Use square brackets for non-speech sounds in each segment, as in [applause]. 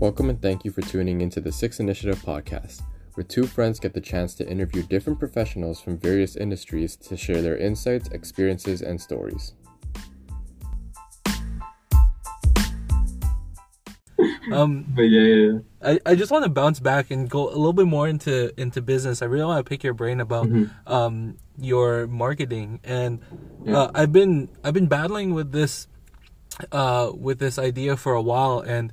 Welcome and thank you for tuning into the Six Initiative podcast, where two friends get the chance to interview different professionals from various industries to share their insights, experiences, and stories. Um, But yeah, yeah, yeah. I, I just want to bounce back and go a little bit more into into business. I really want to pick your brain about Mhm. um your marketing and Yeah. uh, I've been I've been battling with this uh with this idea for a while and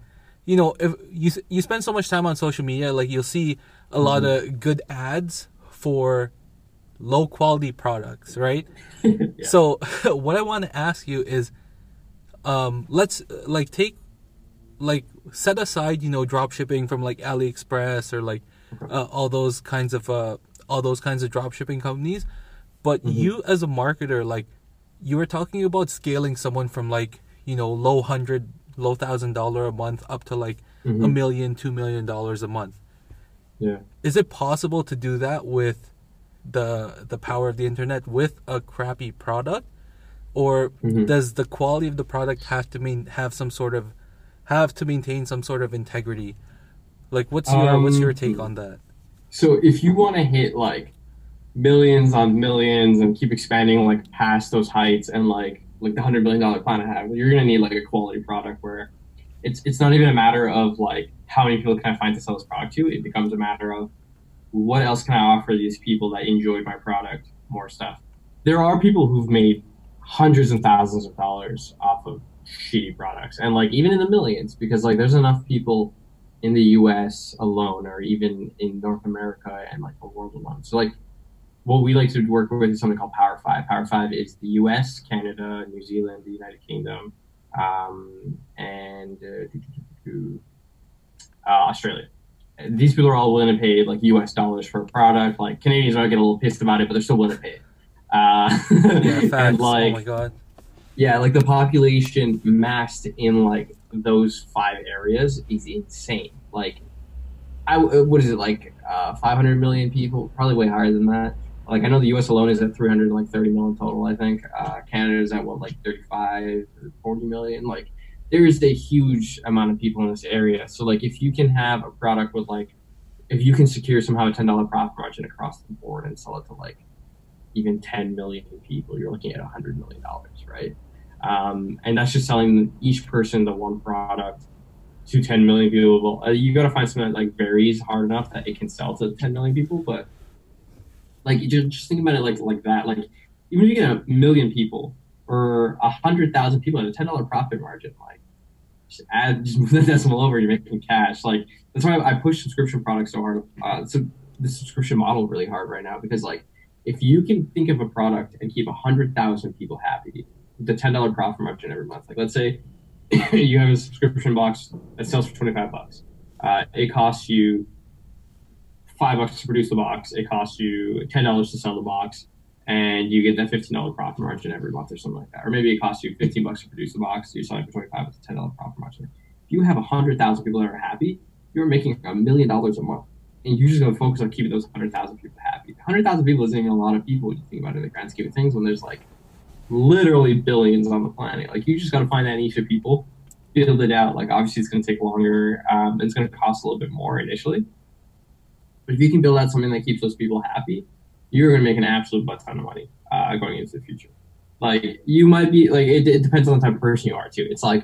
you know if you you spend so much time on social media like you'll see a lot Mm-hmm. of good ads for low quality products, right? [laughs] Yeah. So [laughs] what I want to ask you is um let's like take like set aside you know drop shipping from like AliExpress or like uh, all those kinds of uh all those kinds of drop shipping companies but Mm-hmm. you as a marketer like you were talking about scaling someone from like you know low hundred low thousand dollar a month up to like a Mhm. million two million dollars a month yeah. is it possible to do that with the the power of the internet with a crappy product or Mhm. does the quality of the product have to mean have some sort of have to maintain some sort of integrity like what's your what's your Um, take on that So if you want to hit like millions on millions and keep expanding like past those heights and like like the hundred million dollar plan I have, you're gonna need like a quality product where it's it's not even a matter of like how many people can I find to sell this product to. It becomes a matter of what else can I offer these people that enjoy my product more stuff. There are people who've made hundreds and thousands of dollars off of shitty products and like even in the millions because like there's enough people in the US alone or even in North America and like the world alone. So like what we like to work with is something called Power Five. Power Five is the US, Canada, New Zealand, the United Kingdom, um, and uh, uh, Australia. These people are all willing to pay like US dollars for a product. Like Canadians might get a little pissed about it, but they're still willing to pay it. Uh, yeah [laughs] and like oh my god yeah, like the population massed in like those five areas is insane. Like, I what is it like? Uh, 500 million people, probably way higher than that. Like I know the U.S. alone is at 330 million total. I think uh, Canada is at what like 35 or 40 million. Like there is a huge amount of people in this area. So like if you can have a product with like, if you can secure somehow a ten dollar profit margin across the board and sell it to like even 10 million people, you're looking at 100 million dollars, right? um, and that's just selling each person the one product to 10 million people. Uh, you got to find something that like varies hard enough that it can sell to 10 million people. But like, you just, just think about it like like that. Like, even if you get a million people or a hundred thousand people at a ten dollar profit margin, like just add [laughs] just move that decimal over, you're making cash. Like that's why I push subscription products so hard. Uh, so the subscription model really hard right now because like if you can think of a product and keep a hundred thousand people happy the ten dollar profit margin every month. Like let's say [coughs] you have a subscription box that sells for twenty five bucks. Uh, it costs you five bucks to produce the box. It costs you ten dollars to sell the box, and you get that fifteen dollar profit margin every month or something like that. Or maybe it costs you fifteen bucks to produce the box. You're selling for twenty five. It's a ten dollar profit margin. If you have hundred thousand people that are happy, you're making a million dollars a month. And you're just going to focus on keeping those 100,000 people happy. 100,000 people isn't even a lot of people when you think about it in the grand scheme of things when there's like literally billions on the planet. Like you just got to find that niche of people, build it out. Like obviously it's going to take longer. Um, it's going to cost a little bit more initially, but if you can build out something that keeps those people happy, you're going to make an absolute butt ton of money uh, going into the future. Like you might be like it, it depends on the type of person you are too. It's like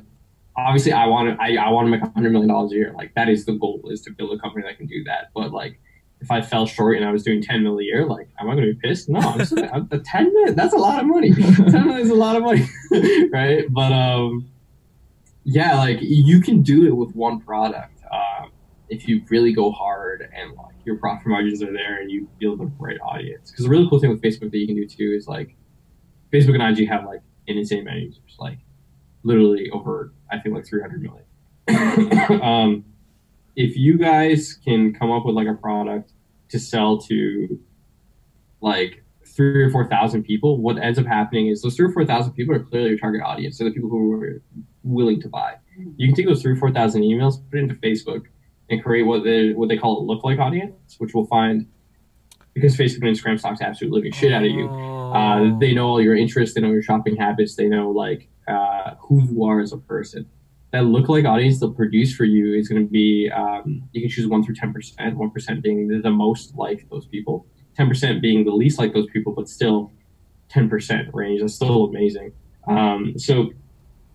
obviously I want to I, I want to make a hundred million dollars a year. Like that is the goal is to build a company that can do that. But like if I fell short and I was doing 10 mil a year, like, am I going to be pissed? No, I'm just, I'm, [laughs] 10 million, that's a lot of money. [laughs] 10 million is a lot of money, [laughs] right? But, um, yeah, like, you can do it with one product um, if you really go hard and, like, your profit margins are there and you build the right audience. Because the really cool thing with Facebook that you can do, too, is, like, Facebook and IG have, like, an insane amount of users, like, literally over, I think, like, 300 million. [coughs] um, if you guys can come up with like a product to sell to like three or four thousand people, what ends up happening is those three or four thousand people are clearly your target audience. So the people who are willing to buy. You can take those three or four thousand emails, put it into Facebook, and create what they what they call a lookalike audience, which we'll find because Facebook and Instagram stocks absolute living shit out of you. Uh, they know all your interests, they know your shopping habits, they know like uh, who you are as a person. that lookalike audience they'll produce for you is going to be um, you can choose one through ten percent. One percent being the, the most like those people, ten percent being the least like those people, but still ten percent range. That's still amazing. Um, so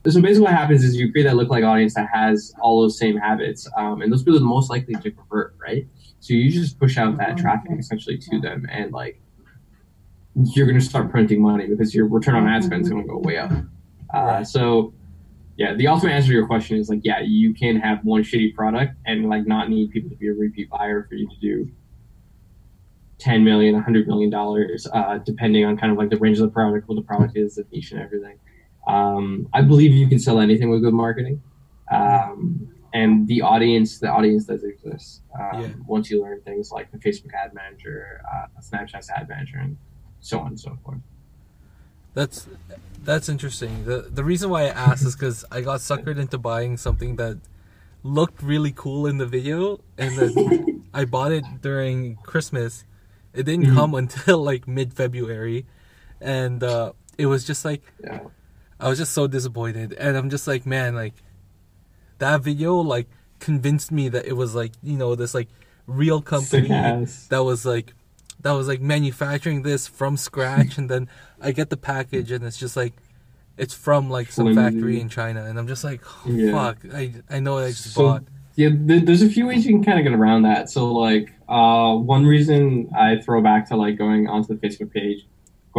so basically what happens is you create that lookalike audience that has all those same habits um, and those people are the most likely to convert right? So you just push out that traffic essentially to them and like you're going to start printing money because your return on ad spend is going to go way up. Uh, so yeah the ultimate answer to your question is like yeah you can have one shitty product and like not need people to be a repeat buyer for you to do 10 million 100 million dollars uh, depending on kind of like the range of the product what the product is the niche and everything um, I believe you can sell anything with good marketing, um, and the audience, the audience does exist. Um, Yeah. Once you learn things like the Facebook Ad Manager, uh, Snapchat's Ad Manager, and so on and so forth. That's that's interesting. the The reason why I asked is because I got suckered into buying something that looked really cool in the video, and then I bought it during Christmas. It didn't Mhm. come [laughs] until like mid February, and uh, it was just like Yeah. I was just so disappointed, and I'm just like, man, like that video like convinced me that it was like you know this like real company that was like that was like manufacturing this from scratch, and then I get the package and it's just like it's from like some factory in China, and I'm just like, oh, Yeah. fuck, I I know what I just So- bought. Yeah, th- there's a few ways you can kind of get around that. So, like, uh, one reason I throw back to like going onto the Facebook page,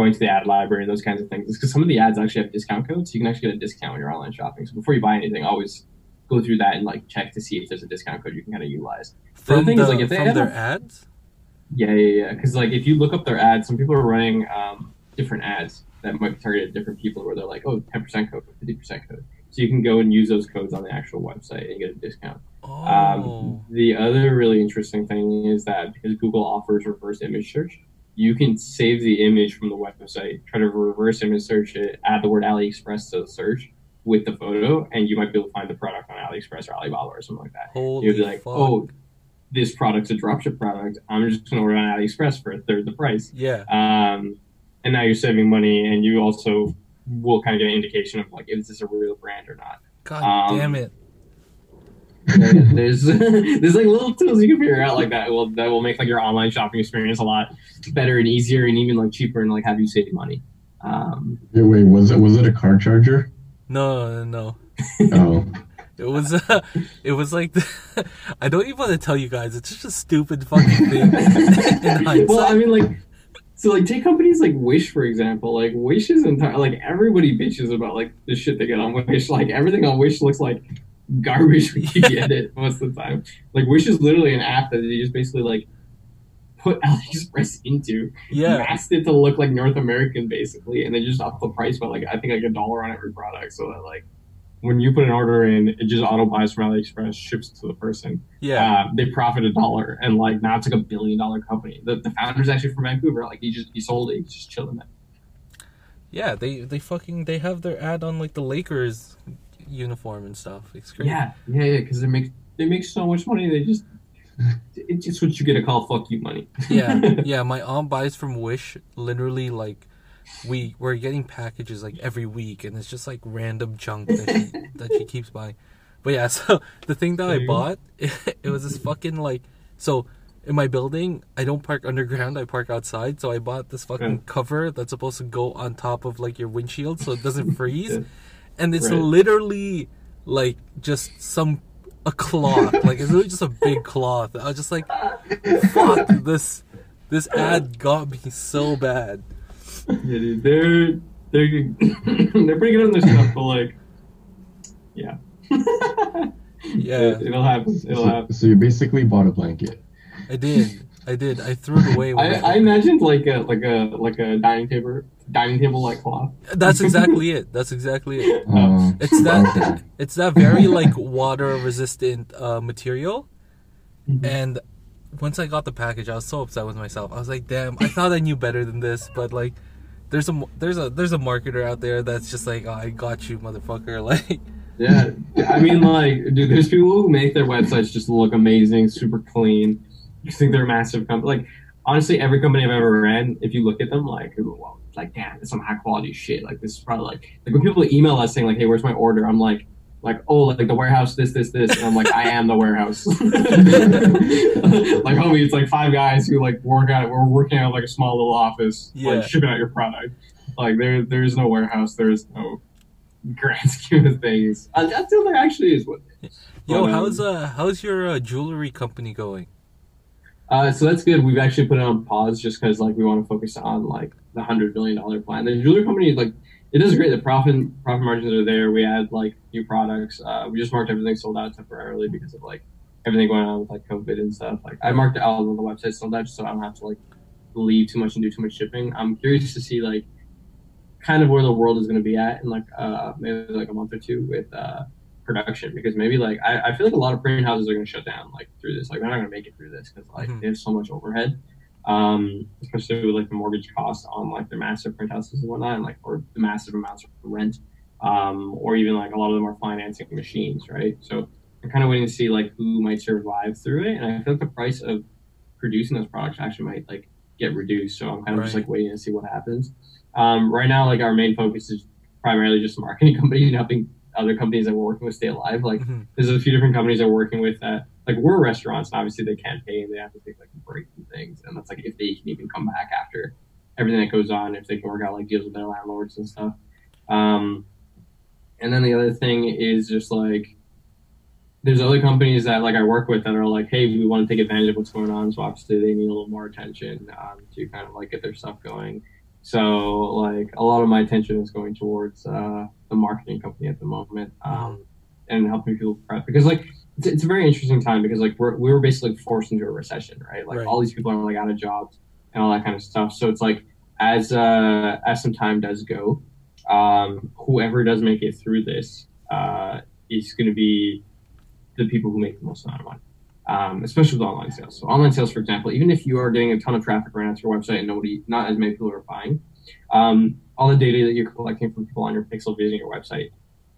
going to the ad library, and those kinds of things, is because some of the ads actually have discount codes. You can actually get a discount when you're online shopping. So before you buy anything, always go through that and like check to see if there's a discount code you can kind of utilize. The From thing the, is, like, if they from have their a- ads. Yeah, yeah, yeah. Because like if you look up their ads, some people are running um, different ads that might be targeted at different people, where they're like, oh, 10% code, 50% code. So you can go and use those codes on the actual website and get a discount. Oh, Um, the other really interesting thing is that because Google offers reverse image search, you can save the image from the website, try to reverse image search it, add the word AliExpress to the search with the photo, and you might be able to find the product on AliExpress or Alibaba or something like that. holy You'd be like, fuck. oh, this product's a dropship product. I'm just going to order on AliExpress for a third the price. yeah, Um, and now you're saving money, and you also will kind of get an indication of like, is this a real brand or not? god um, damn it. There's [laughs] there's like little tools you can figure out like that will that will make like your online shopping experience a lot better and easier and even like cheaper and like have you save money. Um, Yeah, wait, was it was it a car charger? No, no, no. [laughs] Oh, It was uh, it was like [laughs] I don't even want to tell you guys. It's just a stupid fucking thing. In hindsight, well, I mean like. So like take companies like Wish for example. Like Wish is entire like everybody bitches about like the shit they get on Wish. Like everything on Wish looks like garbage when you get it most of the time. Like Wish is literally an app that you just basically like put AliExpress into. yeah, masked it to look like North American basically, and they just upped the price by like I think like a dollar on every product, so that like when you put an order in, it just auto buys from AliExpress, ships to the person. yeah, Uh, they profit a dollar, and like now it's like a billion dollar company. The, the founder's actually from Vancouver. Like he just he sold it, he's just chilling there. yeah. They they fucking they have their ad on like the Lakers uniform and stuff. It's crazy. Yeah, yeah, yeah, because they make they make so much money. They just it's just what you get a call fuck you money. yeah, [laughs] yeah. My aunt buys from Wish literally like we we're getting packages like every week, and it's just like random junk that she [laughs] that she keeps buying. But yeah, [laughs] so the thing that I bought, it, was this fucking like so. In my building, I don't park underground. I park outside. So I bought this fucking Yeah. cover that's supposed to go on top of like your windshield, so it doesn't freeze. Yeah. And it's Right. literally like just some a cloth. [laughs] like it's really just a big cloth. I was just like, fuck this. This ad got me so bad. Yeah, dude, they're they're [coughs] they're pretty good on their stuff, but like, yeah, [laughs] Yeah, it, will happen. It'll so, happen. so you basically bought a blanket. I did. I did. I threw it away. I, I imagined like a like a like a dining table dining table like cloth. That's [laughs] exactly it. That's exactly it. Um, [laughs] It's that. okay. It's that very like water resistant uh, material. Mhm. And once I got the package, I was so upset with myself. I was like, "Damn! I thought I knew better than this." But like, there's a there's a there's a marketer out there that's just like, oh, "I got you, motherfucker!" [laughs] Like, Yeah, I mean, like, dude, there's people who make their websites just look amazing, super clean. You think they're a massive company. Like, honestly, every company I've ever ran, if you look at them, like, well, like, damn, it's some high quality shit. Like, this is probably like, like when people email us saying like, "Hey, where's my order?" I'm like, like, oh, like the warehouse, this, this, this, and I'm like, I am the warehouse. [laughs] [laughs] like, homie, it's like five guys who like work out. We're working out like a small little office, Yeah. like shipping out your product. Like there, there is no warehouse. There is no grand [laughs] scheme of things. Until there actually is one. Yo, Um, how's uh how's your uh, jewelry company going? Uh, so that's good. We've actually put it on pause just because like we want to focus on like the hundred million dollar plan. The jewelry company like it does great. The profit profit margins are there. We add like new products. Uh, we just marked everything sold out temporarily because of like everything going on with like COVID and stuff. Like I marked it out on the website sold out just so I don't have to like leave too much and do too much shipping. I'm curious to see like kind of where the world is going to be at in like uh maybe like a month or two with uh production because maybe like I, I feel like a lot of printing houses are going to shut down like through this. Like they're not going to make it through this because like Mhm. they have so much overhead. Um especially with like the mortgage cost on like their massive print houses and whatnot and like or the massive amounts of rent um or even like a lot of them are financing machines right? So i'm kind of waiting to see like who might survive through it and i feel like the price of producing those products actually might like get reduced so i'm kind of just like waiting to see what happens. Um right now like our main focus is primarily just marketing [laughs] companies and helping other companies that we're working with stay alive. Like Mhm. there's a few different companies that we're working with that like we're restaurants and obviously they can't pay and they have to take like a break and things. And that's like if they can even come back after everything that goes on, if they can work out like deals with their landlords and stuff. Um and then the other thing is just like there's other companies that like I work with that are like, hey, we want to take advantage of what's going on. So obviously they need a little more attention um, to kind of like get their stuff going. So like a lot of my attention is going towards uh, the marketing company at the moment um, and helping people prep because like it's, it's a very interesting time because like we're we were basically forced into a recession, right? Like Right. all these people are like out of jobs and all that kind of stuff. So it's like as uh, as some time does go, um, whoever does make it through this uh, is going to be the people who make the most amount of money, um, especially with online sales. So online sales, for example, even if you are getting a ton of traffic right now to your website and nobody, not as many people are buying, um, all the data that you're collecting from people on your pixel visiting your website,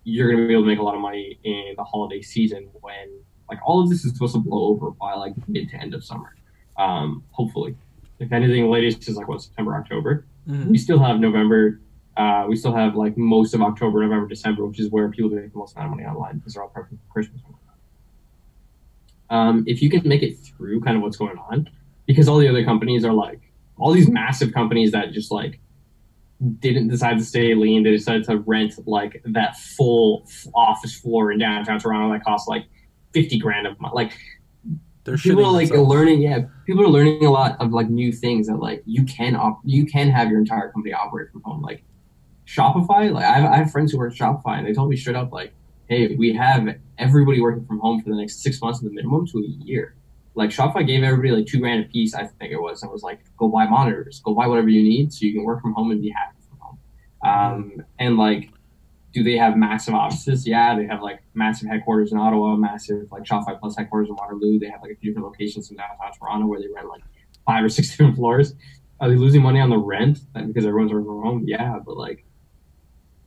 you're going to be able to make a lot of money in the holiday season when like all of this is supposed to blow over by like mid to end of summer. Um, hopefully, if anything, latest is like what September, October Mhm. we still have November. Uh, we still have like most of October, November, December, which is where people make the most amount of money online because they're all prepping for Christmas. Um, if you can make it through kind of what's going on, because all the other companies are like all these massive companies that just like didn't decide to stay lean. They decided to rent like that full office floor in downtown Toronto that costs like fifty grand a month. Like They're people are like themselves. learning yeah people are learning a lot of like new things that like you can op- you can have your entire company operate from home like shopify like I have, I have friends who work at shopify and they told me straight up like hey we have everybody working from home for the next six months at the minimum to a year like shopify gave everybody like two grand a piece i think it was and it was like go buy monitors go buy whatever you need so you can work from home and be happy from home um, and like do they have massive offices? Yeah, they have like massive headquarters in Ottawa, massive like Shopify Plus headquarters in Waterloo. They have like a few different locations in downtown Toronto where they rent like five or six [laughs] different floors. Are they losing money on the rent because everyone's working from home? Yeah, but like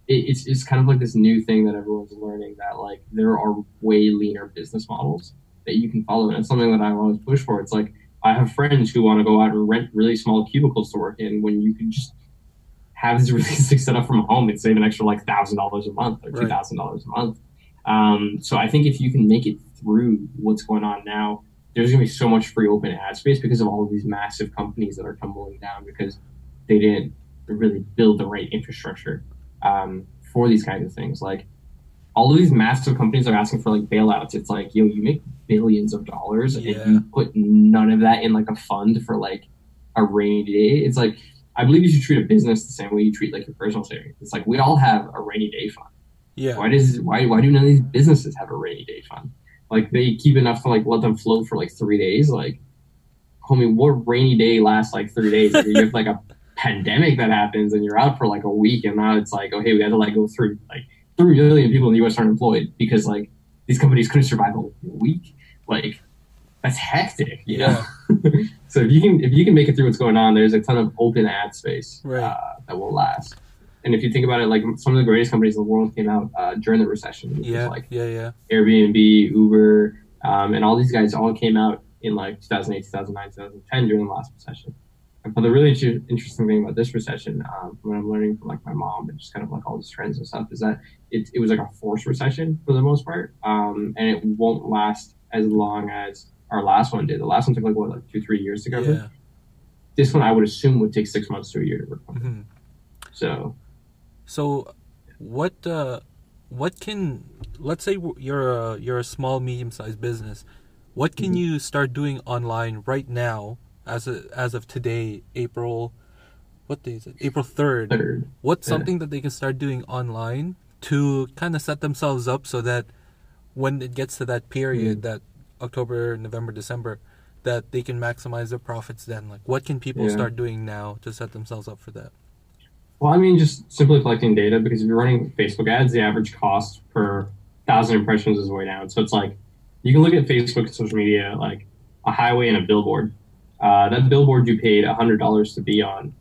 it's it's kind of like this new thing that everyone's learning that like there are way leaner business models that you can follow, and it's something that I always push for. It's like I have friends who want to go out and rent really small cubicles to work in when you can just have this [laughs] really sick setup from home and save an extra like thousand dollars a month or two thousand dollars a month. Um, so I think if you can make it through what's going on now, there's gonna be so much free open ad space because of all of these massive companies that are tumbling down because they didn't really build the right infrastructure um, for these kinds of things. Like all of these massive companies are asking for like bailouts. It's like, yo, you make billions of dollars Yeah. and you put none of that in like a fund for like a rainy day. It's like I believe you should treat a business the same way you treat like your personal savings. It's like we all have a rainy day fund. Yeah. Why does why why do none of these businesses have a rainy day fund? Like they keep enough to like let them float for like three days. Like, homie, what rainy day lasts like three days? You have like a pandemic that happens and you're out for like a week, and now it's like, okay, we had to like go through like three million people in the U.S. aren't employed because like these companies couldn't survive a week. Like, that's hectic, you know. [laughs] so if you can if you can make it through what's going on, there's a ton of open ad space Right. uh, that will last. And if you think about it, like some of the greatest companies in the world came out uh, during the recession. Yeah. like Yeah. Yeah. Airbnb, Uber, um, and all these guys all came out in like 2008, 2009, 2010 during the last recession. But the really interesting thing about this recession, um, when I'm learning from like my mom and just kind of like all these trends and stuff, is that it, it was like a forced recession for the most part, um, and it won't last as long as our last one did. The last one took like what, like two, three years to cover. Yeah. This one, I would assume, would take six months to a year to recover. hmm So, So, what uh, what can let's say you're a you're a small medium sized business, what can Mhm. you start doing online right now as a, as of today, April, what day is it? April third. third, What's Yeah. something that they can start doing online to kind of set themselves up so that when it gets to that period, Mm. that October, November, December, that they can maximize their profits then? Like, what can people Yeah. start doing now to set themselves up for that? Well, I mean, just simply collecting data because if you're running Facebook ads, the average cost per thousand impressions is way down. So it's like you can look at Facebook and social media like a highway and a billboard. Uh, that billboard you paid hundred dollars to be on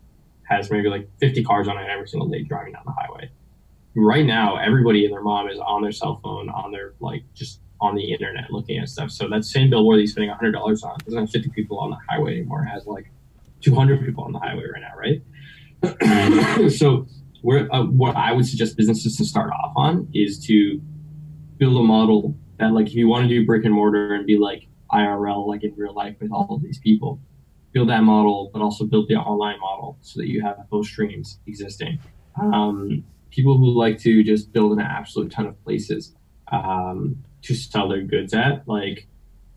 has maybe like 50 cars on it every single day driving down the highway. Right now, everybody and their mom is on their cell phone, on their like just on the internet looking at stuff. So that same billboard you're spending hundred dollars on doesn't have 50 people on the highway anymore. It has like 200 people on the highway right now, right? [clears throat] so where uh, what I would suggest businesses to start off on is to build a model that like if you want to do brick and mortar and be like IRL like in real life with all of these people, build that model, but also build the online model so that you have both streams existing. Um, people who like to just build an absolute ton of places um, to sell their goods at, like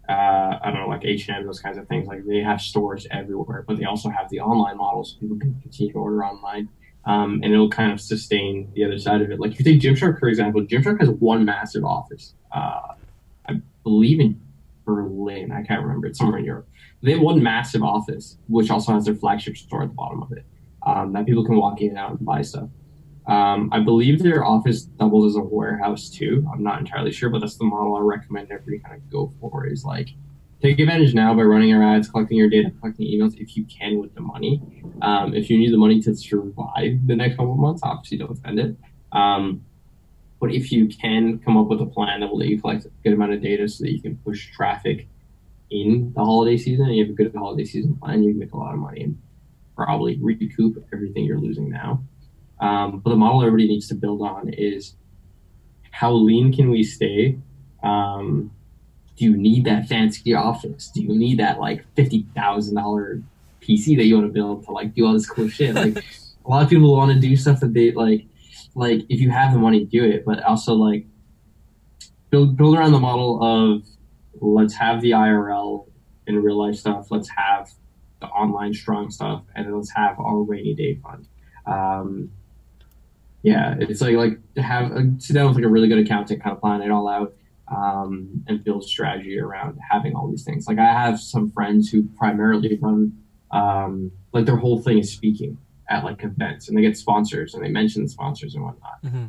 uh, I don't know, like H and M, those kinds of things. Like they have stores everywhere, but they also have the online model, so people can continue to order online, um, and it'll kind of sustain the other side of it. Like if you take Gymshark for example, Gymshark has one massive office, uh, I believe in Berlin. I can't remember. It's somewhere in Europe. They have one massive office, which also has their flagship store at the bottom of it, um, that people can walk in and out and buy stuff. Um, I believe their office doubles as a warehouse too. I'm not entirely sure, but that's the model I recommend everybody kind of go for. Is like take advantage now by running your ads, collecting your data, collecting emails if you can with the money. Um, if you need the money to survive the next couple of months, obviously don't spend it. Um, but if you can come up with a plan that will let you collect a good amount of data so that you can push traffic in the holiday season and you have a good holiday season plan, you can make a lot of money and probably recoup everything you're losing now. Um, but the model everybody needs to build on is how lean can we stay? Um, do you need that fancy office? Do you need that like fifty thousand dollar PC that you want to build to like do all this cool shit? Like [laughs] a lot of people want to do stuff that they like. Like if you have the money, do it. But also like build build around the model of let's have the IRL and real life stuff. Let's have the online strong stuff, and then let's have our rainy day fund. Um, yeah, it's like like to have a, sit down with like a really good accountant, kind of plan it all out, um, and build strategy around having all these things. Like I have some friends who primarily run, um, like their whole thing is speaking at like events, and they get sponsors, and they mention the sponsors and whatnot. hmm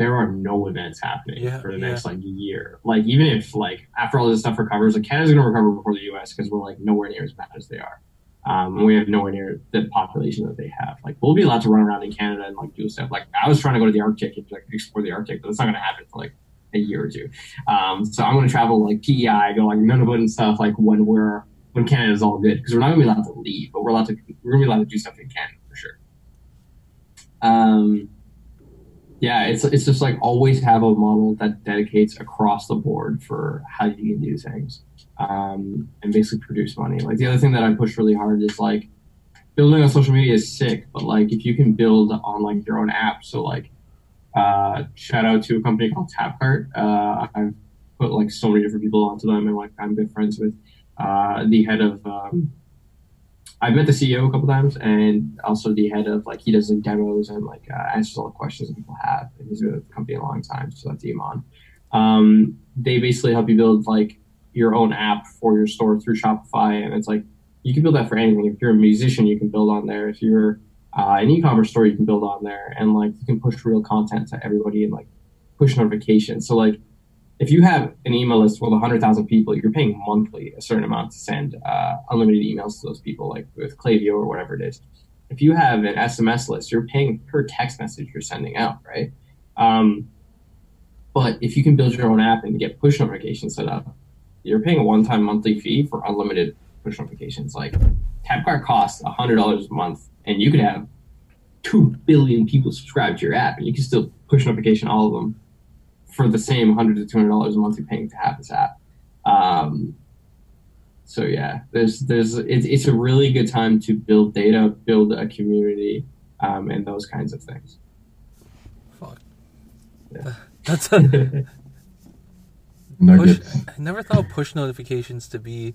There are no events happening Yeah, for the yeah. next like year. Like even if like after all this stuff recovers, like Canada's gonna recover before the U.S. because we're like nowhere near as bad as they are. Um, we have nowhere near the population that they have. Like we'll be allowed to run around in Canada and like do stuff. Like I was trying to go to the Arctic and like explore the Arctic, but it's not going to happen for like a year or two. Um, so I'm going to travel like PEI, go like Nunavut and stuff like when we're when Canada's all good because we're not going to be allowed to leave, but we're allowed to we're going to be allowed to do stuff in Canada for sure. Um, yeah, it's it's just like always have a model that dedicates across the board for how you can do things um, and basically produce money. Like the other thing that I push really hard is like building on social media is sick, but like if you can build on like your own app, so like uh, shout out to a company called Tapcart. Uh, I've put like so many different people onto them, and like I'm good friends with uh, the head of. Um, I've met the CEO a couple times, and also the head of like he does like demos and like uh, answers all the questions that people have. And he's been with the company a long time, so that's Iman. Um, they basically help you build like your own app for your store through Shopify, and it's like you can build that for anything. If you're a musician, you can build on there. If you're uh, an e-commerce store, you can build on there, and like you can push real content to everybody and like push notifications. So like if you have an email list with 100,000 people, you're paying monthly a certain amount to send uh, unlimited emails to those people, like with Klaviyo or whatever it is. If you have an SMS list, you're paying per text message you're sending out, right? Um, but if you can build your own app and get push notifications set up, you're paying a one-time monthly fee for unlimited push notifications. Like Tapcart costs hundred dollars a month, and you could have two billion people subscribe to your app, and you can still push notification all of them for the same hundred to two hundred dollars a month you're paying to have this app. Um, so yeah, there's there's it's it's a really good time to build data, build a community, um, and those kinds of things. Fuck. Yeah. That's a, [laughs] push. I never thought push notifications to be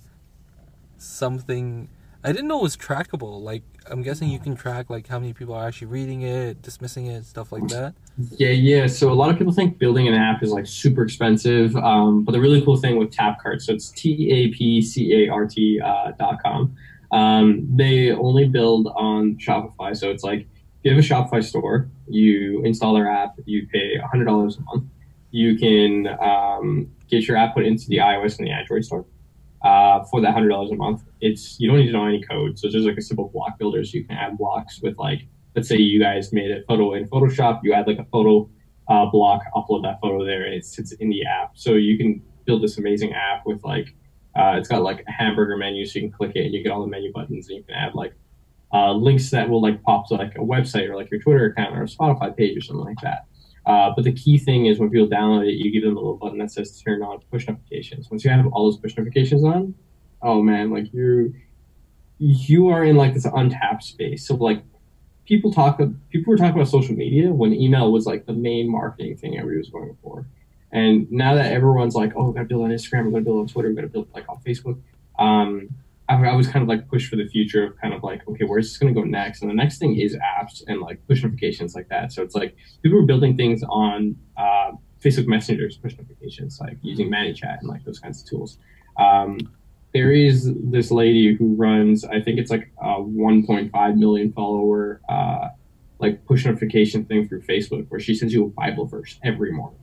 something. I didn't know it was trackable. Like I'm guessing you can track like how many people are actually reading it, dismissing it, stuff like that. Yeah, yeah. So a lot of people think building an app is like super expensive, um, but the really cool thing with Tapcart, so it's T A P C A R T uh, dot com. Um, they only build on Shopify, so it's like if you have a Shopify store, you install their app, you pay hundred dollars a month. You can um, get your app put into the iOS and the Android store uh, for that hundred dollars a month. It's you don't need to know any code, so it's just like a simple block builder, so you can add blocks with like let's say you guys made a photo in Photoshop, you add like a photo uh, block, upload that photo there, and it sits in the app. So you can build this amazing app with like, uh, it's got like a hamburger menu, so you can click it and you get all the menu buttons, and you can add like uh, links that will like pop to like a website or like your Twitter account or a Spotify page or something like that. Uh, but the key thing is when people download it, you give them a little button that says turn on push notifications. Once you have all those push notifications on, oh man, like you you are in like this untapped space. So like people talk people were talking about social media when email was like the main marketing thing everybody was going for. And now that everyone's like, oh, we gotta build on Instagram, I'm gonna build on Twitter, I'm gonna build like on Facebook. Um, I, I was kind of like pushed for the future of kind of like, okay, where's this gonna go next? And the next thing is apps and like push notifications like that. So it's like people were building things on uh, Facebook Messenger's push notifications, like using ManyChat and like those kinds of tools. Um, there is this lady who runs, I think it's like a 1.5 million follower, uh, like push notification thing through Facebook, where she sends you a Bible verse every morning.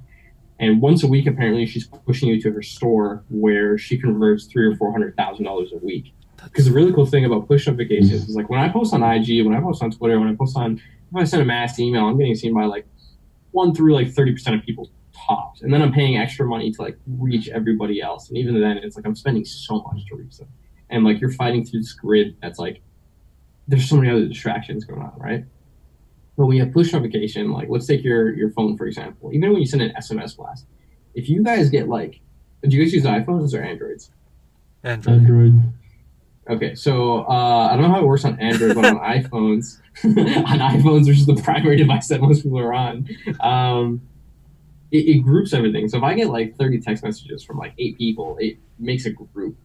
And once a week, apparently, she's pushing you to her store where she converts three or four hundred thousand dollars a week. Because the really cool thing about push notifications mm. is like when I post on IG, when I post on Twitter, when I post on, if I send a mass email, I'm getting seen by like one through like thirty percent of people tops, and then I'm paying extra money to like reach everybody else. And even then, it's like I'm spending so much to reach them, and like you're fighting through this grid that's like there's so many other distractions going on, right? But when you have push notification, like let's take your your phone for example. Even when you send an SMS blast, if you guys get like, do you guys use iPhones or Androids? Android. Android. Okay, so uh, I don't know how it works on Android, but on [laughs] iPhones, [laughs] on iPhones, which is the primary device that most people are on, um, it, it groups everything. So if I get like 30 text messages from like eight people, it makes a group,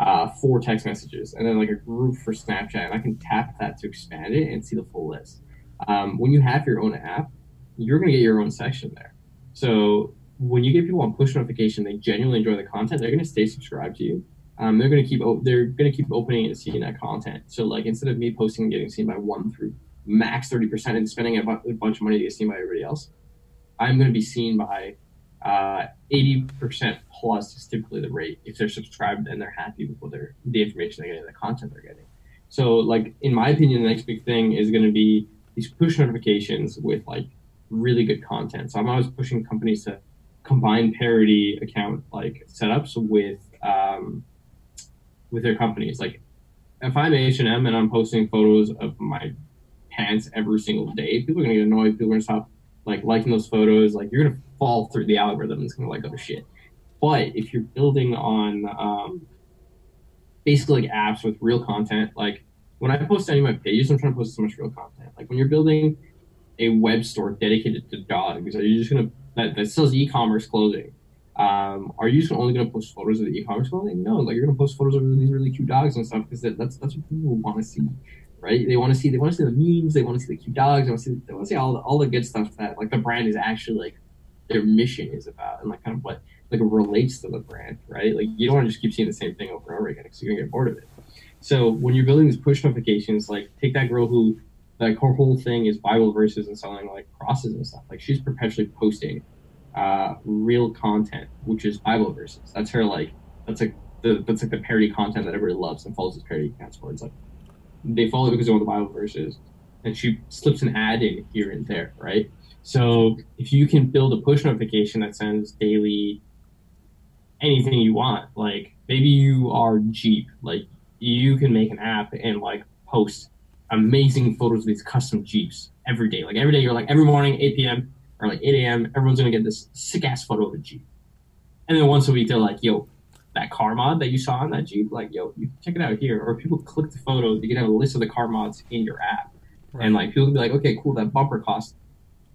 uh, four text messages, and then like a group for Snapchat. And I can tap that to expand it and see the full list. Um, when you have your own app, you're going to get your own section there. So when you get people on push notification, they genuinely enjoy the content. They're going to stay subscribed to you. Um, they're going to keep they're going to keep opening and seeing that content. So like instead of me posting and getting seen by one through max thirty percent and spending a, bu- a bunch of money to get seen by everybody else, I'm going to be seen by uh, eighty percent plus is typically the rate if they're subscribed and they're happy with what they're the information they're getting, the content they're getting. So like in my opinion, the next big thing is going to be these push notifications with like really good content. So I'm always pushing companies to combine parody account like setups with um, with their companies. Like if I'm H and M and I'm posting photos of my pants every single day, people are gonna get annoyed. People are gonna stop like liking those photos. Like you're gonna fall through the algorithm. It's gonna like other shit. But if you're building on um, basically like apps with real content, like when I post any of my pages, I'm trying to post so much real content. Like when you're building a web store dedicated to dogs, are you just gonna that, that sells e-commerce clothing? Um, are you just only to post photos of the e-commerce clothing? No, like you're to post photos of these really cute dogs and stuff because that, that's that's what people want to see, right? They want to see they want to see the memes, they want to see the cute dogs, they want to see they want to see all the, all the good stuff that like the brand is actually like their mission is about and like kind of what like relates to the brand, right? Like you don't want to just keep seeing the same thing over and over again because you're gonna get bored of it. So when you're building these push notifications, like take that girl who like her whole thing is Bible verses and selling like crosses and stuff. Like she's perpetually posting uh, real content, which is Bible verses. That's her like that's like the that's like the parody content that everybody loves and follows his parody accounts for. It's like they follow it because they want the Bible verses, and she slips an ad in here and there, right? So if you can build a push notification that sends daily anything you want, like maybe you are Jeep, like you can make an app and like post amazing photos of these custom Jeeps every day. Like every day, you're like every morning, 8 p.m. or like 8 a.m. Everyone's gonna get this sick ass photo of a Jeep, and then once a week, they're like, "Yo, that car mod that you saw on that Jeep, like, yo, you check it out here." Or people click the photo, you can have a list of the car mods in your app, Right. and like people can be like, "Okay, cool, that bumper costs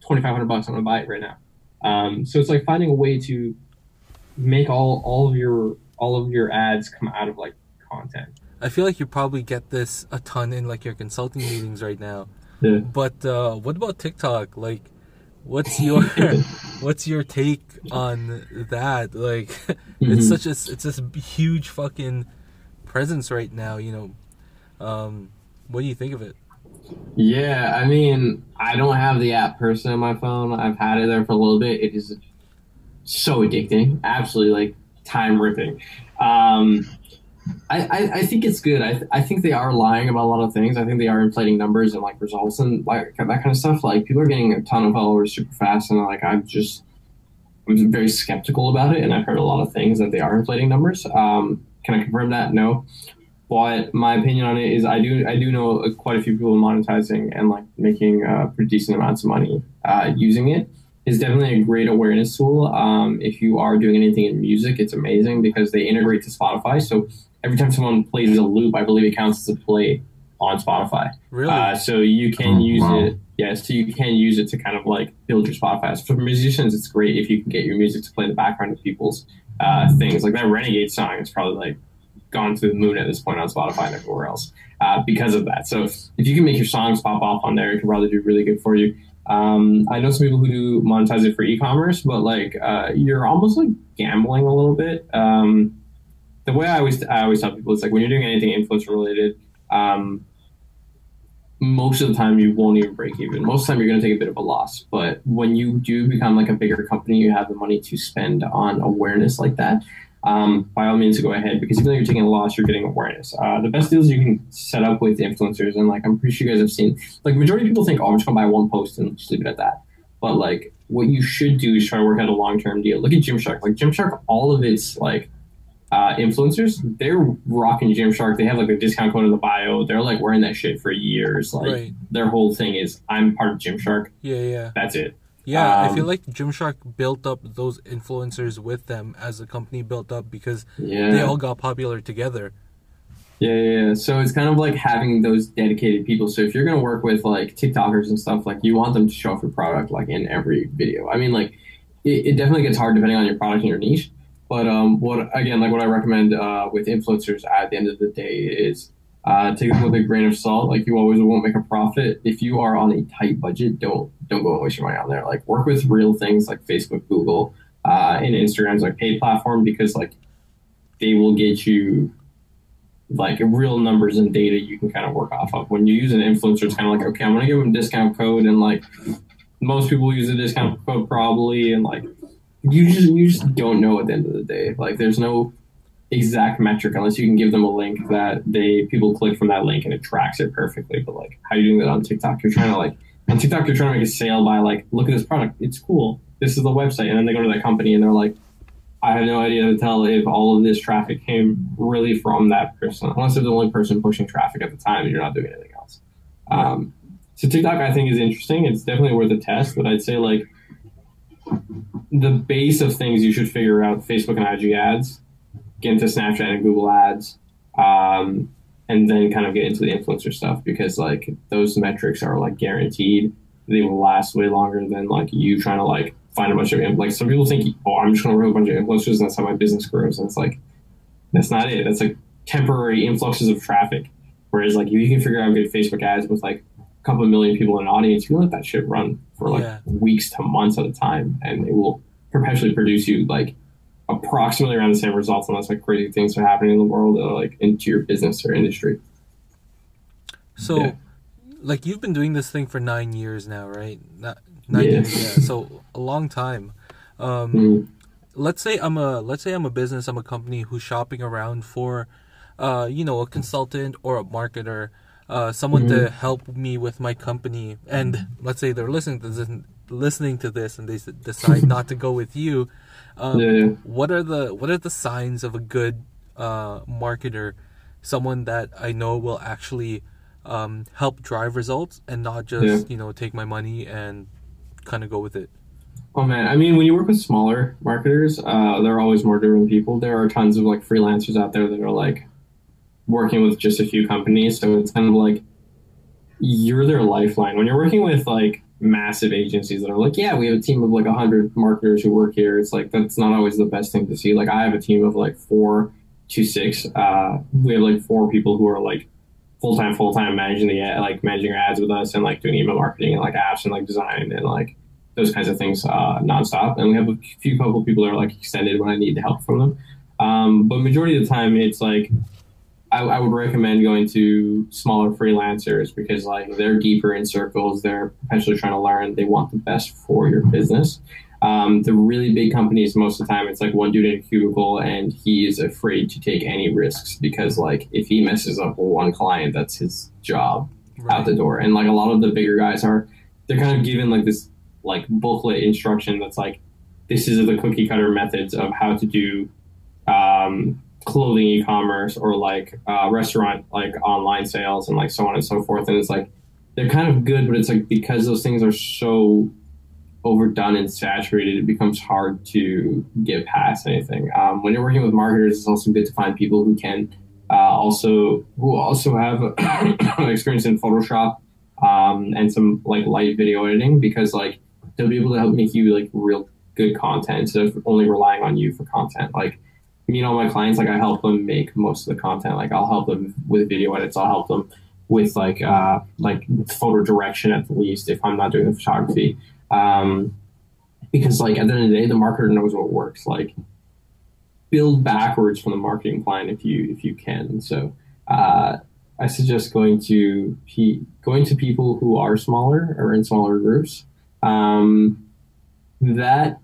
2,500 bucks. I'm gonna buy it right now." Um, so it's like finding a way to make all all of your all of your ads come out of like content. I feel like you probably get this a ton in like your consulting meetings right now. Yeah. But uh, what about TikTok? Like, what's your [laughs] [laughs] what's your take on that? Like, [laughs] it's Mhm. such a it's this huge fucking presence right now. You know, um, what do you think of it? Yeah, I mean, I don't have the app person on my phone. I've had it there for a little bit. It is so addicting, absolutely like time ripping. Um, I, I, I think it's good. I, I think they are lying about a lot of things. I think they are inflating numbers and like results and like that kind of stuff. Like people are getting a ton of followers super fast, and like I'm just I'm very skeptical about it. And I've heard a lot of things that they are inflating numbers. Um, can I confirm that? No. But my opinion on it is, I do I do know quite a few people monetizing and like making uh, pretty decent amounts of money uh, using it. It's definitely a great awareness tool. Um, if you are doing anything in music, it's amazing because they integrate to Spotify. So every time someone plays a loop, I believe it counts as a play on Spotify. Really? Uh, so you can Oh, use wow. it. Yeah, so you can use it to kind of like build your Spotify. So for musicians, it's great if you can get your music to play in the background of people's uh, things. Like that Renegade song is probably like gone to the moon at this point on Spotify and everywhere else uh, because of that. So if you can make your songs pop off on there, it can probably do really good for you. Um, I know some people who do monetize it for e-commerce, but like uh, you're almost like gambling a little bit. Um, the way I always I always tell people is like when you're doing anything influencer related, um, most of the time you won't even break even. Most of the time you're going to take a bit of a loss. But when you do become like a bigger company, you have the money to spend on awareness like that. Um, by all means, go ahead because even though you're taking a loss, you're getting awareness. Uh, the best deals you can set up with influencers, and like I'm pretty sure you guys have seen, like majority of people think, oh, I'm just going to buy one post and just leave it at that. But like what you should do is try to work out a long term deal. Look at Gymshark. Like Gymshark, all of its like uh, influencers, they're rocking Gymshark. They have like a discount code in the bio. They're like wearing that shit for years. Like Right. their whole thing is, I'm part of Gymshark. yeah, yeah, That's it. yeah. I Um, feel like Gymshark built up those influencers with them as the company built up because Yeah. they all got popular together. Yeah, yeah, yeah. So it's kind of like having those dedicated people. So if you're gonna work with like TikTokers and stuff, like you want them to show off your product like in every video. I mean, like it, it definitely gets hard depending on your product and your niche. But um, what again, like what I recommend uh, with influencers at the end of the day is uh, take it with a grain of salt. Like you always won't make a profit if you are on a tight budget. Don't don't go and waste your money on there. Like work with real things like Facebook, Google, uh, and Instagram's like paid platform because like they will get you like real numbers and data you can kind of work off of. When you use an influencer, it's kind of like, okay, I'm to give them a discount code, and like most people use a discount code probably, and like you just you just don't know at the end of the day. Like there's no exact metric unless you can give them a link that they people click from that link and it tracks it perfectly. But like how are you doing that on TikTok? You're trying to like on TikTok you're trying to make a sale by like look at this product, it's cool. This is the website, and then they go to that company and they're like. I have no idea to tell if all of this traffic came really from that person, unless they're the only person pushing traffic at the time and you're not doing anything else. Um, so TikTok, I think, is interesting. It's definitely worth a test, but I'd say like the base of things you should figure out: Facebook and IG ads, get into Snapchat and Google ads, um, and then kind of get into the influencer stuff because like those metrics are like guaranteed. They will last way longer than like you trying to like find a bunch of like some people think oh I'm just gonna with a bunch of influencers and that's how my business grows and it's like that's not it. That's like temporary influxes of traffic. Whereas like you can figure out good Facebook ads with like a couple of million people in an audience, you can let that shit run for like Yeah. weeks to months at a time and it will perpetually produce you like approximately around the same results unless like crazy things are happening in the world or like into your business or industry. So, Yeah. like you've been doing this thing for nine years now, right? Not, nine Yeah. years, yeah. So a long time. Um, Mm. let's say I'm a let's say I'm a business, I'm a company who's shopping around for, uh, you know, a consultant or a marketer, uh, someone to help me with my company. And let's say they're listening to this, listening to this, and they decide [laughs] not to go with you. Um, Yeah, yeah. What are the what are the signs of a good uh, marketer someone that I know will actually um, help drive results and not just Yeah. you know take my money and kind of go with it. Oh man, I mean, when you work with smaller marketers, uh, there are always more driven people. There are tons of like freelancers out there that are like working with just a few companies, so it's kind of like you're their lifeline. When you're working with like massive agencies that are like, yeah, we have a team of like hundred marketers who work here. It's like that's not always the best thing to see. Like I have a team of like four to six. Uh, we have like four people who are like full time, full time managing the like managing ads with us and like doing email marketing and like apps and like design and like those kinds of things uh, nonstop. And we have a few couple people that are like extended when I need help from them. Um, but majority of the time, it's like I, I would recommend going to smaller freelancers because like they're deeper in circles. They're potentially trying to learn. They want the best for your business. Um, the really big companies, most of the time, it's like one dude in a cubicle, and he is afraid to take any risks because, like, if he messes up one client, that's his job out the door. And like a lot of the bigger guys are, they're kind of given like this like booklet instruction that's like, this is the cookie cutter methods of how to do um, clothing e-commerce or like uh, restaurant like online sales and like so on and so forth. And it's like they're kind of good, but it's like because those things are so overdone and saturated, it becomes hard to get past anything. Um, when you're working with marketers, it's also good to find people who can uh, also who also have [coughs] experience in Photoshop um, and some like light video editing because like they'll be able to help make you like real good content instead of only relying on you for content. Like and all my clients, like I help them make most of the content. Like I'll help them with video edits. I'll help them with like uh, like photo direction at the least if I'm not doing the photography. Um, because like at the end of the day, the marketer knows what works. Like build backwards from the marketing plan if you if you can. So uh, I suggest going to pe- going to people who are smaller or in smaller groups. Um, that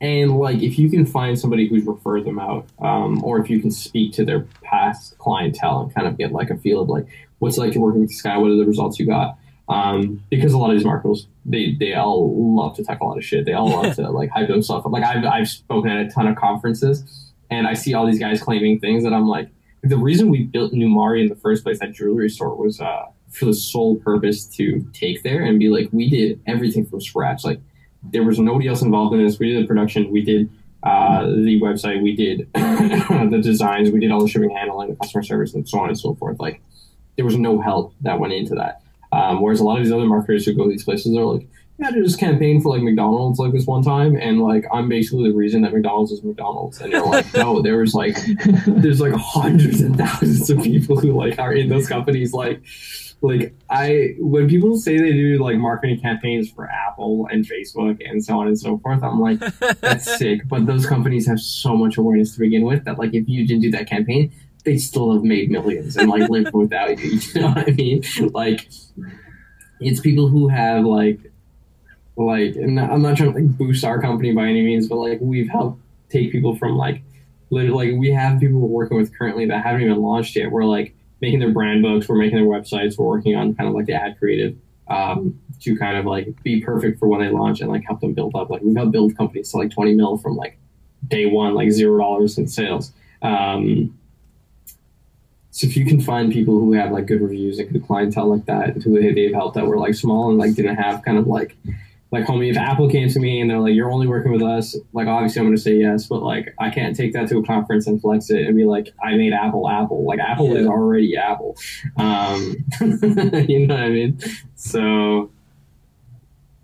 and like if you can find somebody who's referred them out, um, or if you can speak to their past clientele and kind of get like a feel of like what's it like to working with this guy, what are the results you got. Um, because a lot of these marketers, they they all love to talk a lot of shit. They all love to like hype themselves up. Like I've I've spoken at a ton of conferences, and I see all these guys claiming things that I'm like, the reason we built Numari in the first place, that jewelry store, was uh, for the sole purpose to take there and be like, we did everything from scratch. Like there was nobody else involved in this. We did the production, we did uh, the website, we did [laughs] the designs, we did all the shipping handling, the customer service, and so on and so forth. Like there was no help that went into that. Um, whereas a lot of these other marketers who go to these places are like, yeah, did this campaign for like McDonald's like this one time, and like I'm basically the reason that McDonald's is McDonald's. And they're like, no, there was like, there's like hundreds and thousands of people who like are in those companies. Like, like I when people say they do like marketing campaigns for Apple and Facebook and so on and so forth, I'm like, that's [laughs] sick. But those companies have so much awareness to begin with that like if you didn't do that campaign, they still have made millions and like lived [laughs] without you. [laughs] You know what I mean? Like it's people who have like like and I'm not trying to like boost our company by any means, but like we've helped take people from like literally like we have people we're working with currently that haven't even launched yet. We're like making their brand books, we're making their websites, we're working on kind of like the ad creative um, to kind of like be perfect for when they launch and like help them build up. Like we've helped build companies to like 20 mil from like day one, like zero dollars in sales. Um, so if you can find people who have like good reviews and good clientele like that, who they- they've helped that were like small and like didn't have kind of like like homie, if Apple came to me and they're like, "You're only working with us," like obviously I'm going to say yes, but like I can't take that to a conference and flex it and be like, "I made Apple Apple." Like Apple Yeah. is already Apple. Um, [laughs] you know what I mean? So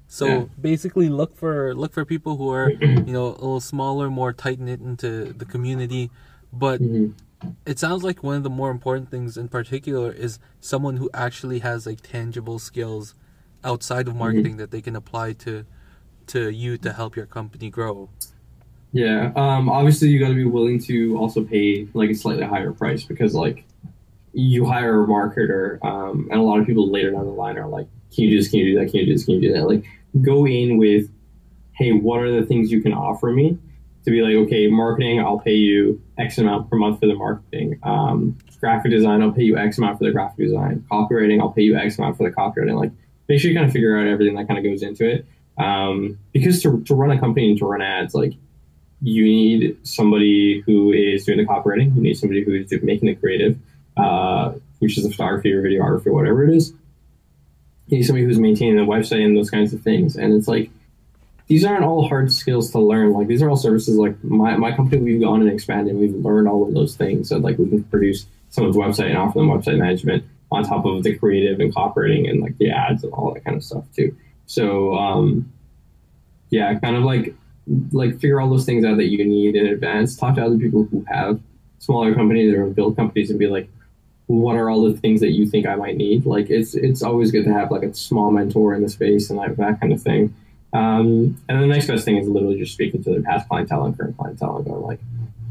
So Yeah. basically, look for look for people who are [clears throat] you know a little smaller, more tight knit into the community. But mhm. it sounds like one of the more important things in particular is someone who actually has like tangible skills outside of marketing that they can apply to to you to help your company grow. Yeah. Um, obviously, you got to be willing to also pay like a slightly higher price because like you hire a marketer, um, and a lot of people later down the line are like, "Can you do this? Can you do that? Can you do this? Can you do that?" Like, go in with, "Hey, what are the things you can offer me?" To be like, okay, marketing, I'll pay you X amount per month for the marketing. Um, graphic design, I'll pay you X amount for the graphic design. Copywriting, I'll pay you X amount for the copywriting. Like, make sure you kind of figure out everything that kind of goes into it. Um, because to, to run a company and to run ads, like you need somebody who is doing the copywriting. You need somebody who is making the creative. uh, which is a photography or videography or whatever it is. You need somebody who's maintaining the website and those kinds of things. And it's like these aren't all hard skills to learn. Like these are all services. Like my, my company, we've gone and expanded. And we've learned all of those things. So like we can produce someone's website and offer them website management on top of the creative and copywriting and like the ads and all that kind of stuff too. So um, yeah, kind of like like figure all those things out that you need in advance. Talk to other people who have smaller companies or build companies and be like, what are all the things that you think I might need? Like it's it's always good to have like a small mentor in the space and like that kind of thing. Um, and the next best thing is literally just speaking to their past clientele and current clientele and going like,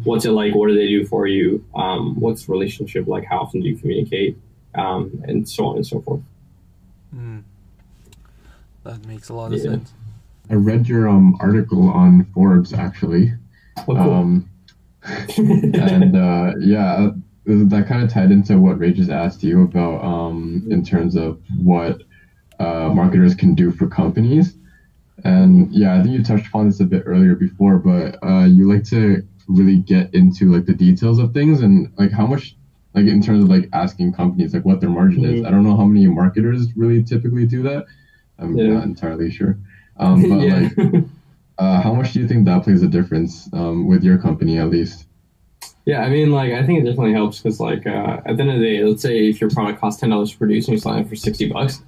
what's it like? What do they do for you? Um, what's the relationship like? How often do you communicate? Um, and so on and so forth. Mm. That makes a lot of Yeah. sense. I read your um article on Forbes actually. Well, cool. Um, [laughs] and uh, yeah, that kind of tied into what Ray just asked you about um, in terms of what uh, marketers can do for companies. And yeah, I think you touched upon this a bit earlier before, but uh, you like to really get into like the details of things and like how much, like in terms of like asking companies like what their margin is. Mhm. I don't know how many marketers really typically do that. I'm Yeah. not entirely sure. Um, [laughs] but yeah. like, uh, how much do you think that plays a difference um, with your company at least? Yeah, I mean, like, I think it definitely helps because, like, uh, at the end of the day, let's say if your product costs ten dollars to produce and you're selling it for sixty bucks,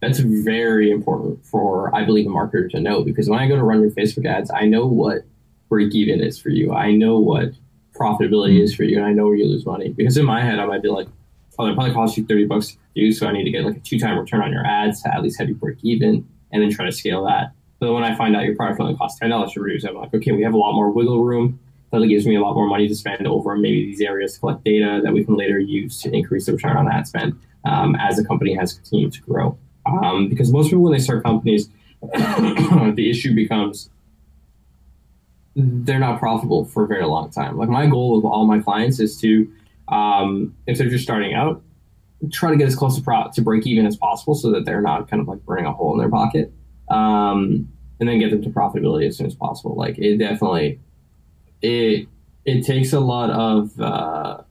that's very important for, I believe, a marketer to know because when I go to run your Facebook ads, I know what break even is for you. I know what profitability is for you, and I know where you lose money. Because in my head, I might be like, oh, it probably costs you thirty bucks to do, so I need to get like a two time return on your ads to at least have you break even, and then try to scale that. So when I find out your product only costs ten dollars to produce, I'm like, okay, we have a lot more wiggle room that gives me a lot more money to spend over maybe these areas to collect data that we can later use to increase the return on ad spend um, as the company has continued to grow. Um, because most people, when they start companies, [coughs] the issue becomes they're not profitable for a very long time. Like my goal with all my clients is to, um, if they're just starting out, try to get as close to, pro- to break even as possible so that they're not kind of like burning a hole in their pocket. Um, and then get them to profitability as soon as possible. Like it definitely, it it takes a lot of uh,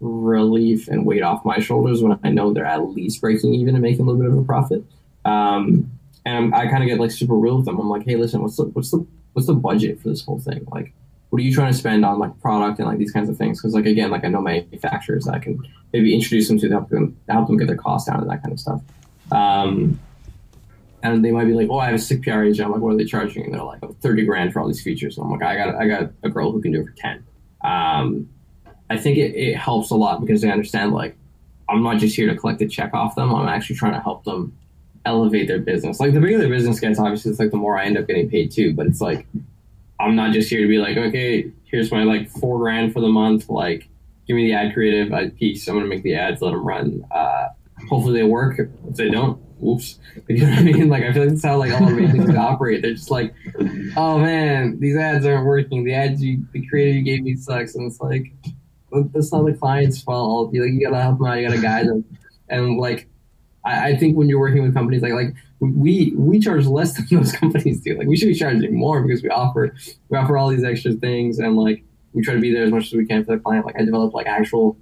relief and weight off my shoulders when I know they're at least breaking even and making a little bit of a profit. Um, and I kind of get like super real with them. I'm like, hey, listen, what's the what's the what's the budget for this whole thing? Like, what are you trying to spend on like product and like these kinds of things? Because like again, like I know manufacturers that I can maybe introduce them to help them help them get their costs down and that kind of stuff. Um, and they might be like, "Oh, I have a sick PR agent." I'm like, "What are they charging?" And they're like, oh, 30 grand for all these features." And I'm like, "I got, I got a girl who can do it for 10." Um, I think it, it helps a lot because they understand like I'm not just here to collect a check off them. I'm actually trying to help them elevate their business. Like the bigger the business gets, obviously, it's like the more I end up getting paid too. But it's like I'm not just here to be like, okay, here's my like four grand for the month. Like, give me the ad creative, I piece. I'm gonna make the ads, let them run. Uh, hopefully they work. If they don't, whoops. [laughs] You know what I mean? Like I feel like that's how like all agencies [laughs] operate. They're just like, oh man, these ads aren't working. The ads you, the creative you gave me sucks, and it's like, that's not the client's fault. You like you gotta help them out. You gotta guide them, and like. I, I think when you're working with companies like like we we charge less than [laughs] those companies do. Like we should be charging more because we offer we offer all these extra things and like we try to be there as much as we can for the client. Like I develop like actual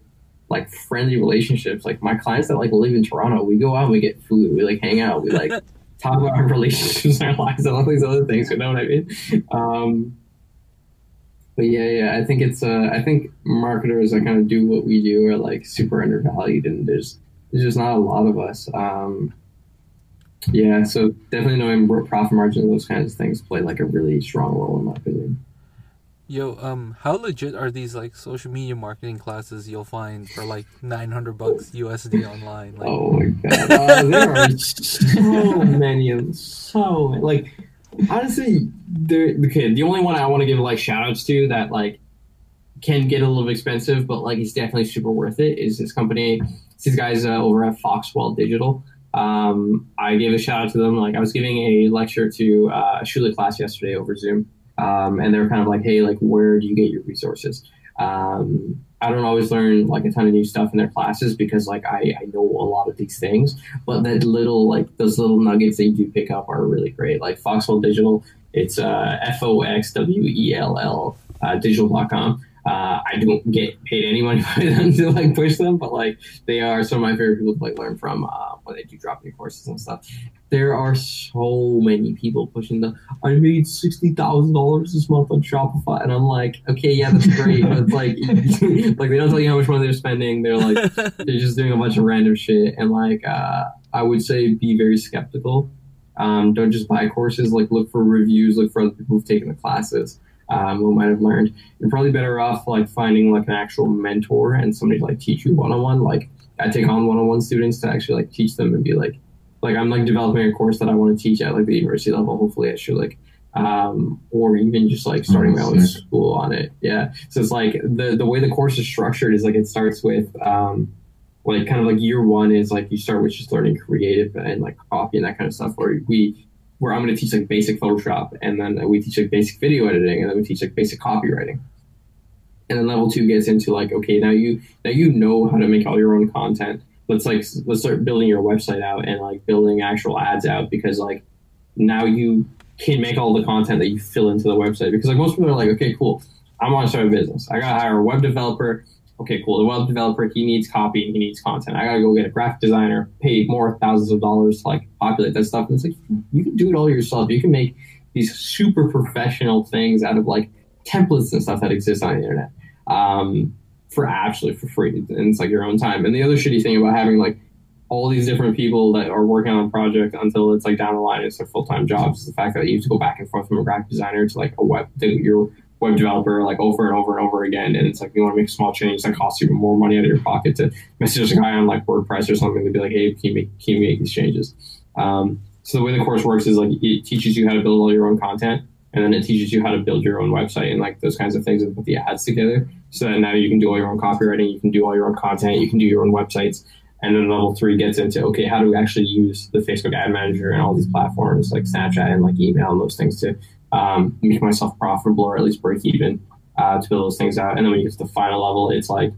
like friendly relationships. Like my clients that like live in Toronto, we go out and we get food, we like hang out, we like [laughs] talk about our relationships and [laughs] our lives and all these other things. You know what I mean? Um, but yeah, yeah, I think it's uh, I think marketers that kind of do what we do are like super undervalued, and there's there's just not a lot of us. Um, yeah, so definitely knowing profit margin those kinds of things play like a really strong role in my opinion. Yo, um, how legit are these like social media marketing classes you'll find for like nine hundred bucks USD online? Like, Oh my god, uh, there are so many of them. So many. like honestly, there. Okay, the only one I want to give like shout outs to that like can get a little expensive, but like it's definitely super worth it. Is this company? These guys uh, over at Foxwell Digital. Um, I gave a shout out to them. Like I was giving a lecture to uh, a Shula class yesterday over Zoom, um, and they were kind of like, "Hey, like, where do you get your resources?" Um, I don't always learn like a ton of new stuff in their classes because like I, I know a lot of these things, but that little like those little nuggets that you do pick up are really great. Like Foxwell Digital, it's uh, F O X W E L L uh, digital.com. Uh, I don't get paid any money [laughs] by them to like push them, but like they are some of my favorite people to like learn from uh, when they do drop new courses and stuff. There are so many people pushing the. I made sixty thousand dollars this month on Shopify, and I'm like, okay, yeah, that's great, but like, [laughs] like they don't tell you how much money they're spending. They're like, [laughs] they're just doing a bunch of random shit, and like, uh, I would say be very skeptical. Um, don't just buy courses. Like, look for reviews. Look for other people who've taken the classes um, who might have learned. You're probably better off like finding like an actual mentor and somebody to like teach you one on one. Like I take on one on one students to actually like teach them and be like, like I'm like developing a course that I want to teach at like the university level. Hopefully, I should like, um, or even just like starting my own school on it. Yeah. So it's like the the way the course is structured is like it starts with um, like kind of like year one is like you start with just learning creative and like copy and that kind of stuff. Where we where I'm going to teach like basic Photoshop, and then we teach like basic video editing, and then we teach like basic copywriting. And then level two gets into like, okay, now you now you know how to make all your own content. Let's like let's start building your website out and like building actual ads out because like now you can make all the content that you fill into the website because like most people are like, okay, cool, I want to start a business. I gotta hire a web developer okay, cool. The web developer, he needs copy, and he needs content. I gotta go get a graphic designer, pay more thousands of dollars to like populate that stuff. And it's like you can do it all yourself. You can make these super professional things out of like templates and stuff that exist on the internet um, for absolutely for free. And it's like your own time. And the other shitty thing about having like all these different people that are working on a project until it's like down the line, it's their full time jobs. Is the fact that you have to go back and forth from a graphic designer to like a web, your web developer like over and over and over again. And it's like you want to make small change that costs you more money out of your pocket to message a guy on like WordPress or something to be like, hey, can you make, can you make these changes? Um, so the way the course works is like it teaches you how to build all your own content and then it teaches you how to build your own website and like those kinds of things and put the ads together so that now you can do all your own copywriting, you can do all your own content, you can do your own websites. And then level three gets into okay, how do we actually use the Facebook ad manager and all these platforms like Snapchat and like email and those things to um, make myself profitable or at least break even uh, to build those things out. And then when you get to the final level, it's like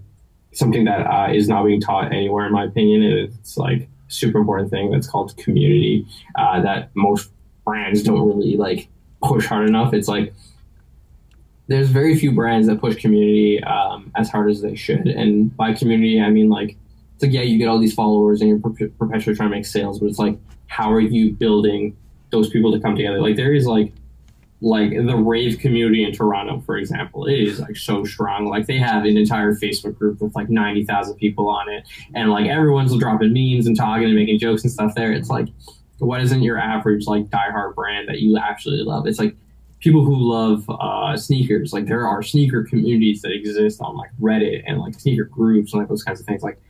something that uh, is not being taught anywhere, in my opinion. It's like super important thing that's called community uh, that most brands don't really like push hard enough. It's like there's very few brands that push community um, as hard as they should. And by community, I mean like it's like yeah, you get all these followers and you're perpetually trying to make sales, but it's like how are you building those people to come together? Like there is like like the rave community in Toronto, for example, it is like so strong. Like they have an entire Facebook group with like ninety thousand people on it, and like everyone's dropping memes and talking and making jokes and stuff there. It's like, what isn't your average like diehard brand that you actually love? It's like people who love uh, sneakers. Like there are sneaker communities that exist on like Reddit and like sneaker groups and like those kinds of things. Like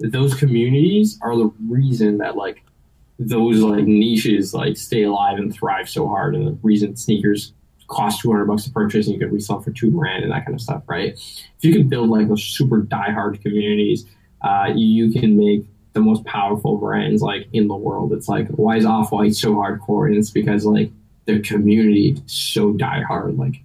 those communities are the reason that like those like niches like stay alive and thrive so hard. And the reason sneakers cost 200 bucks to purchase and you could resell for two grand and that kind of stuff right? If you can build like those super diehard communities uh, you can make the most powerful brands like in the world. It's like why is off-white so hardcore? And it's because like their community so diehard. Like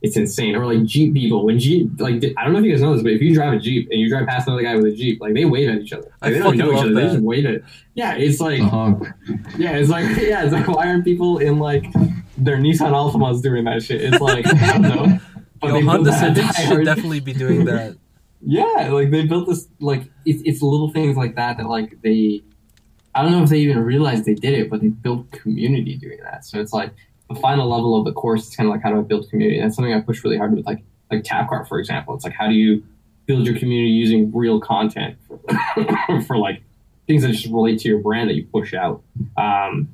it's insane. Or like Jeep people, when Jeep, like I don't know if you guys know this, but if you drive a Jeep and you drive past another guy with a Jeep, like they wave at each other. Like, they don't know each other. That. They just wave at. Yeah, it's like, uh-huh. yeah, it's like, [laughs] yeah, it's like why aren't people in like their Nissan Altimas doing that shit? It's like I don't know. [laughs] But Yo, Honda Civics [laughs] should definitely be doing that. yeah, like they built this like it's it's little things like that that like they. I don't know if they even realized they did it, but they built community doing that. So it's like the final level of the course is kind of like how do I build community. That's something I push really hard with, like like Tapcart, for example. It's like how do you build your community using real content for, [coughs] for like things that just relate to your brand that you push out. Um,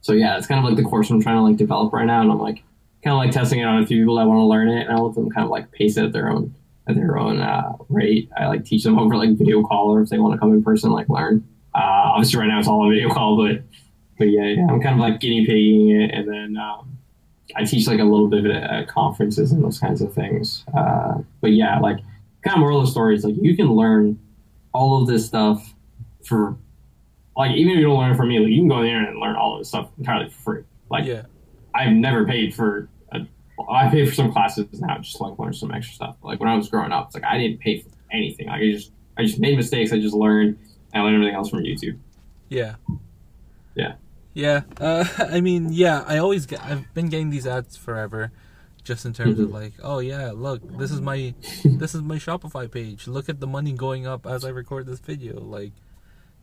so yeah, it's kind of like the course I'm trying to like develop right now, and I'm like kind of like testing it on a few people that want to learn it, and I let them kind of like pace it at their own at their own uh, rate. I like teach them over like video call, or if they want to come in person, like learn. Uh, obviously, right now it's all a video call, but but yeah, yeah, I'm kind of like guinea pigging it, and then um, I teach like a little bit at conferences and those kinds of things. Uh, but yeah, like kind of moral of the story is like you can learn all of this stuff for like even if you don't learn it from me, like you can go on the internet and learn all of this stuff entirely for free. Like yeah. I've never paid for a, I pay for some classes now just to like learn some extra stuff. Like when I was growing up, it's like I didn't pay for anything. Like I just I just made mistakes. I just learned. And I learned everything else from YouTube. Yeah. Yeah. Yeah, uh, [laughs] I mean, yeah, I always get. I've been getting these ads forever. just in terms of Mhm. like, oh yeah, look, this is my this is my Shopify page. Look at the money going up as I record this video, like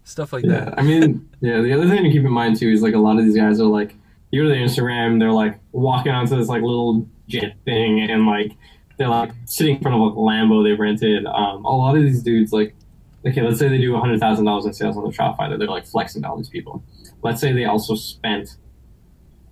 stuff like Yeah, that. I mean, yeah. The other thing to keep in mind too is like a lot of these guys are like, you go to their Instagram, they're like walking onto this like little jet thing, and like they're like sitting in front of a Lambo they've rented. Um, a lot of these dudes like, okay, let's say they do hundred thousand dollars in sales on the Shopify, they're like flexing to all these people. Let's say they also spent,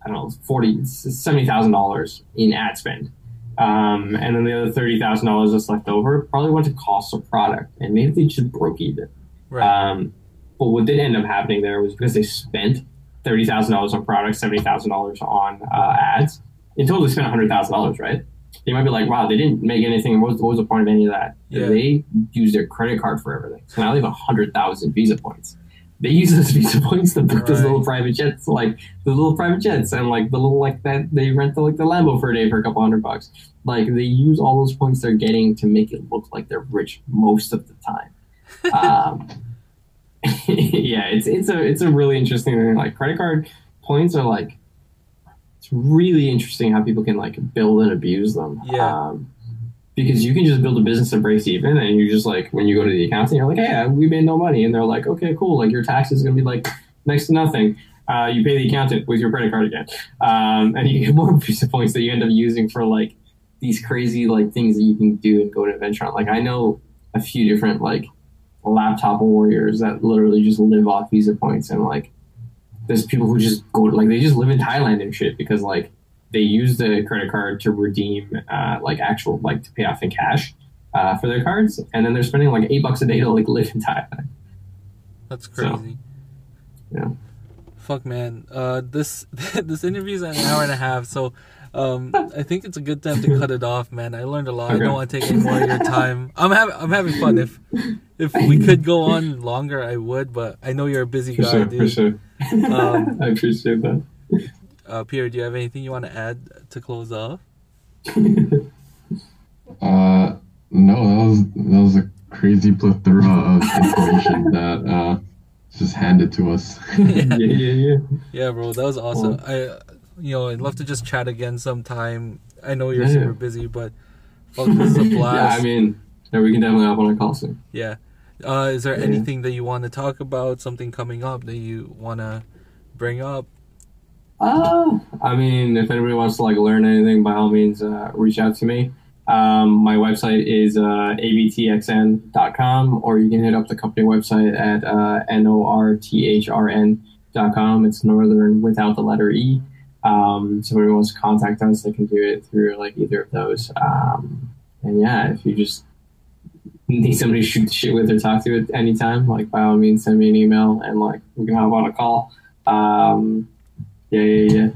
I don't know, forty, seventy thousand dollars in ad spend. Um, and then the other thirty thousand dollars that's left over probably went to cost of product, and maybe they just broke even. Right. Um, but what did end up happening there was because they spent thirty thousand dollars on products, seventy thousand dollars on uh, ads. In total, they spent hundred thousand dollars, right? They might be like, "Wow, they didn't make anything. What was, what was the point of any of that?" Yeah. They used their credit card for everything, so now they have hundred thousand Visa points. They use those Visa points to book those little private jets, like the little private jets, and like the little like that they rent the, like the Lambo for a day for a couple hundred bucks. Like they use all those points they're getting to make it look like they're rich most of the time. [laughs] um, [laughs] yeah, it's it's a it's a really interesting thing. Like credit card points are like it's really interesting how people can like build and abuse them. Yeah. Um, because you can just build a business that breaks even, and you're just like when you go to the accountant, you're like, "Hey, we made no money," and they're like, "Okay, cool. Like your taxes is gonna be like next to nothing." Uh, you pay the accountant with your credit card again, um, and you get [laughs] more Visa points that you end up using for like these crazy like things that you can do and go to adventure on. Like I know a few different like laptop warriors that literally just live off Visa points, and like there's people who just go like they just live in Thailand and shit because like they use the credit card to redeem uh, like actual like to pay off in cash uh, for their cards, and then they're spending like eight bucks a day to like live in Thailand. That's So, crazy. yeah. Fuck man. Uh this [laughs] this interview's an hour and a half, so um I think it's a good time to [laughs] cut it off, man. I learned a lot. I don't want to take any more of your time. I'm having I'm having fun. If if we could go on longer, I would, but I know you're a busy For guy, sure, dude. for sure. Um, [laughs] I appreciate that. Uh Pierre, do you have anything you want to add to close off? [laughs] Uh, no, that was that was a crazy plethora of [laughs] information that uh just handed to us. [laughs] yeah, yeah, yeah. Yeah, bro, that was awesome. I, you know, I'd love to just chat again sometime. I know you're Yeah. super busy, but fuck, this is a yeah. I mean, yeah, we can definitely hop on a call soon. Yeah. Uh, is there Yeah. anything that you want to talk about? Something coming up that you want to bring up? Uh, I mean, if anybody wants to like learn anything, by all means, uh, reach out to me. Um, my website is uh, abtxn.com, or you can hit up the company website at uh, northrn.com. It's Northern without the letter E. Um, so if anyone wants to contact us, they can do it through like either of those. Um, and yeah, if you just need somebody to shoot shit with or talk to at any time, like by all means, send me an email and like we can hop on a call. Um, yeah, yeah, yeah.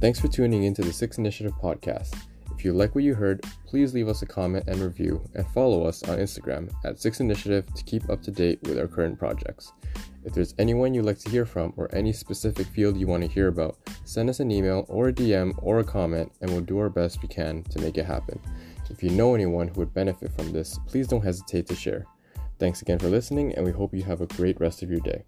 Thanks for tuning into the Six Initiative podcast. If you like what you heard, please leave us a comment and review and follow us on Instagram at Six Initiative to keep up to date with our current projects. If there's anyone you'd like to hear from or any specific field you want to hear about, send us an email or a DM or a comment and we'll do our best we can to make it happen. If you know anyone who would benefit from this, please don't hesitate to share. Thanks again for listening and we hope you have a great rest of your day.